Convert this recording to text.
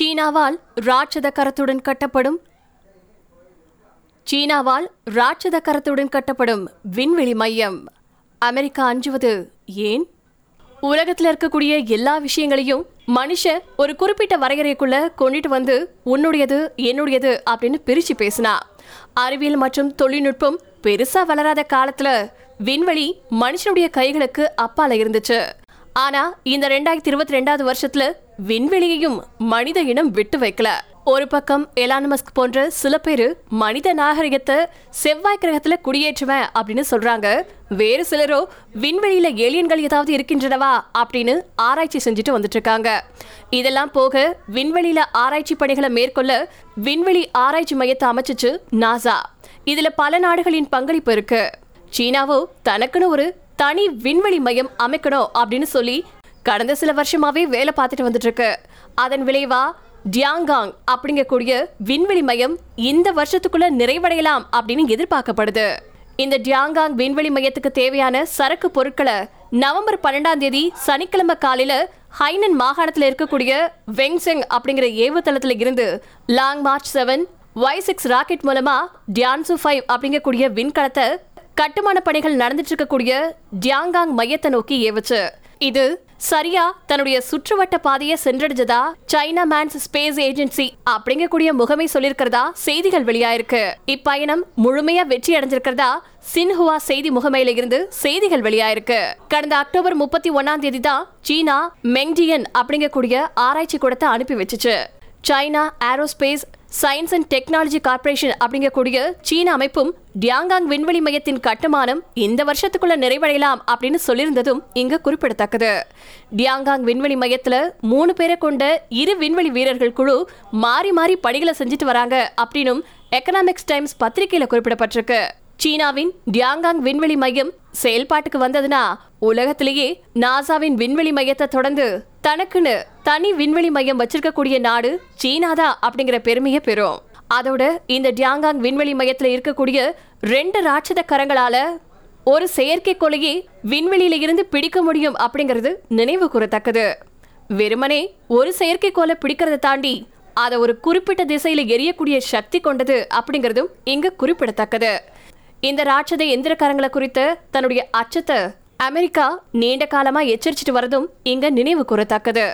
சீனாவால் ராட்சத கரத்துடன் கட்டப்படும் சீனாவால் ராட்சத கரத்துடன் கட்டப்படும் விண்வெளி மையம் அமெரிக்கா அஞ்சுவது ஏன்? உலகத்தில் இருக்கக்கூடிய எல்லா விஷயங்களையும் மனுஷன் ஒரு குறிப்பிட்ட வரையறைக்குள்ள கொண்டுட்டு வந்து உன்னுடையது என்னுடையது அப்படின்னு பிரிச்சு பேசினா. அறிவியல் மற்றும் தொழில்நுட்பம் பெருசா வளராத காலத்துல விண்வெளி மனுஷனுடைய கைகளுக்கு அப்பால இருந்துச்சு. ஆனா இந்த ரெண்டாயிரத்தி இருபத்தி ரெண்டாவது வருஷத்துல விண்வெளியையும் மனித இனம் விட்டு வைக்கல. ஒரு பக்கம் எலானமஸ்க் போன்ற சில பேர் மனித நாகரிகத்தை செவ்வாய் கிரகத்துல குடியேற்றுவேன் அப்படின்னு சொல்றாங்க. வேறு சிலரோ விண்வெளியில ஏலியன்கள் ஏதாவது இருக்கின்றனவா அப்படின்னு ஆராய்ச்சி செஞ்சுட்டு வந்துட்டு இருக்காங்க இதெல்லாம் போக விண்வெளியில ஆராய்ச்சி பணிகளை மேற்கொள்ள விண்வெளி ஆராய்ச்சி மையத்தை அமைச்சிச்சு நாசா. இதுல பல நாடுகளின் பங்களிப்பு இருக்கு. சீனாவோ தனக்குன்னு ஒரு தனி விண்வெளி மையம் அமைக்கணும் அப்படின்னு சொல்லி கடந்த சில வருஷமாவே வேலை பார்த்துட்டு வந்துட்டு இருக்கு அதன் விளைவா டியாங்காங் அப்படிங்கக்கூடிய விண்வெளி மையம் இந்த வருஷத்துக்குள்ள நிறைவடையலாம் அப்படின்னு எதிர்பார்க்கப்படுது. இந்த டியாங்காங் விண்வெளி மையத்துக்கு தேவையான சரக்கு பொருட்களை நவம்பர் பன்னெண்டாம் தேதி சனிக்கிழமை காலையில ஹைனன் மாகாணத்தில் இருக்கக்கூடிய வெங்செங் அப்படிங்கிற ஏவுதளத்துல இருந்து Long March seven Y six rocket மூலமா டியான்சு ஃபைவ் அப்படிங்கக்கூடிய விண்கலத்தை கட்டுமான பணிகள் நடந்துட்டு இருக்கக்கூடிய டியாங்காங் மையத்தை நோக்கி ஏவுச்சு. இது சரியா தன்னுடைய சுற்றுவட்ட பாதையை சென்றடைஞ்சதா? சைனா மேன்ஸ் ஸ்பேஸ் ஏஜென்சி அப்படிங்கக்கூடிய முகமை சொல்லியிருக்கிறதா? செய்திகள் வெளியாயிருக்கு. இப்பயணம் முழுமையா வெற்றி அடைஞ்சிருக்கிறதா? சின்ஹுவா செய்தி முகமையில இருந்து செய்திகள் வெளியாயிருக்கு. கடந்த அக்டோபர் முப்பத்தி ஒன்னாம் தேதி தான் சீனா மெங்டியன் அப்படிங்கக்கூடிய ஆராய்ச்சி கூடத்தை அனுப்பி வச்சுச்சு. China Aerospace Science and Technology Corporation அப்படிங்கக்கூடிய சீன அமைப்பும் டியாங்காங் விண்வெளி மையத்தின் கட்டுமானம் இந்த வருஷத்துக்குள்ள நிறைவடையலாம் அப்படின்னு சொல்லியிருந்ததும் இங்க குறிப்பிடத்தக்கது. டியாங்காங் விண்வெளி மையத்துல மூணு பேரை கொண்ட இரு விண்வெளி வீரர்கள் குழு மாறி மாறி பணிகளை செஞ்சுட்டு வராங்க அப்படின்னும் எக்கனாமிக்ஸ் டைம்ஸ் பத்திரிகையில குறிப்பிடப்பட்டிருக்கு. சீனாவின் டியாங்காங் விண்வெளி மையம் செயல்பாட்டுக்கு வந்ததுன்னா உலகத்திலேயே நாசாவின் விண்வெளி மையத்தை தொடர்ந்து தனக்குன்னு தனி விண்வெளி மையம் வச்சிருக்கக்கூடிய நாடு சீனாதா அப்படிங்கிற பெருமையை பெறும். அதோட இந்த டியாங்காங் விண்வெளி மையத்தில் இருக்கக்கூடிய ரெண்டு ராட்சத கரங்களால ஒரு செயற்கைக்கோளையே விண்வெளியில இருந்து பிடிக்க முடியும் அப்படிங்கிறது நினைவு கூறத்தக்கது. வெறுமனே ஒரு செயற்கைக்கோளை பிடிக்கிறத தாண்டி அதை ஒரு குறிப்பிட்ட திசையில எரியக்கூடிய சக்தி கொண்டது அப்படிங்கிறதும் இங்கு குறிப்பிடத்தக்கது. இந்த ராட்சத எந்திரக்காரங்களை குறித்த தன்னுடைய அச்சத்தை அமெரிக்கா நீண்ட காலமா எச்சரிச்சிட்டு வரதும் இங்க நினைவு கூறத்தக்கது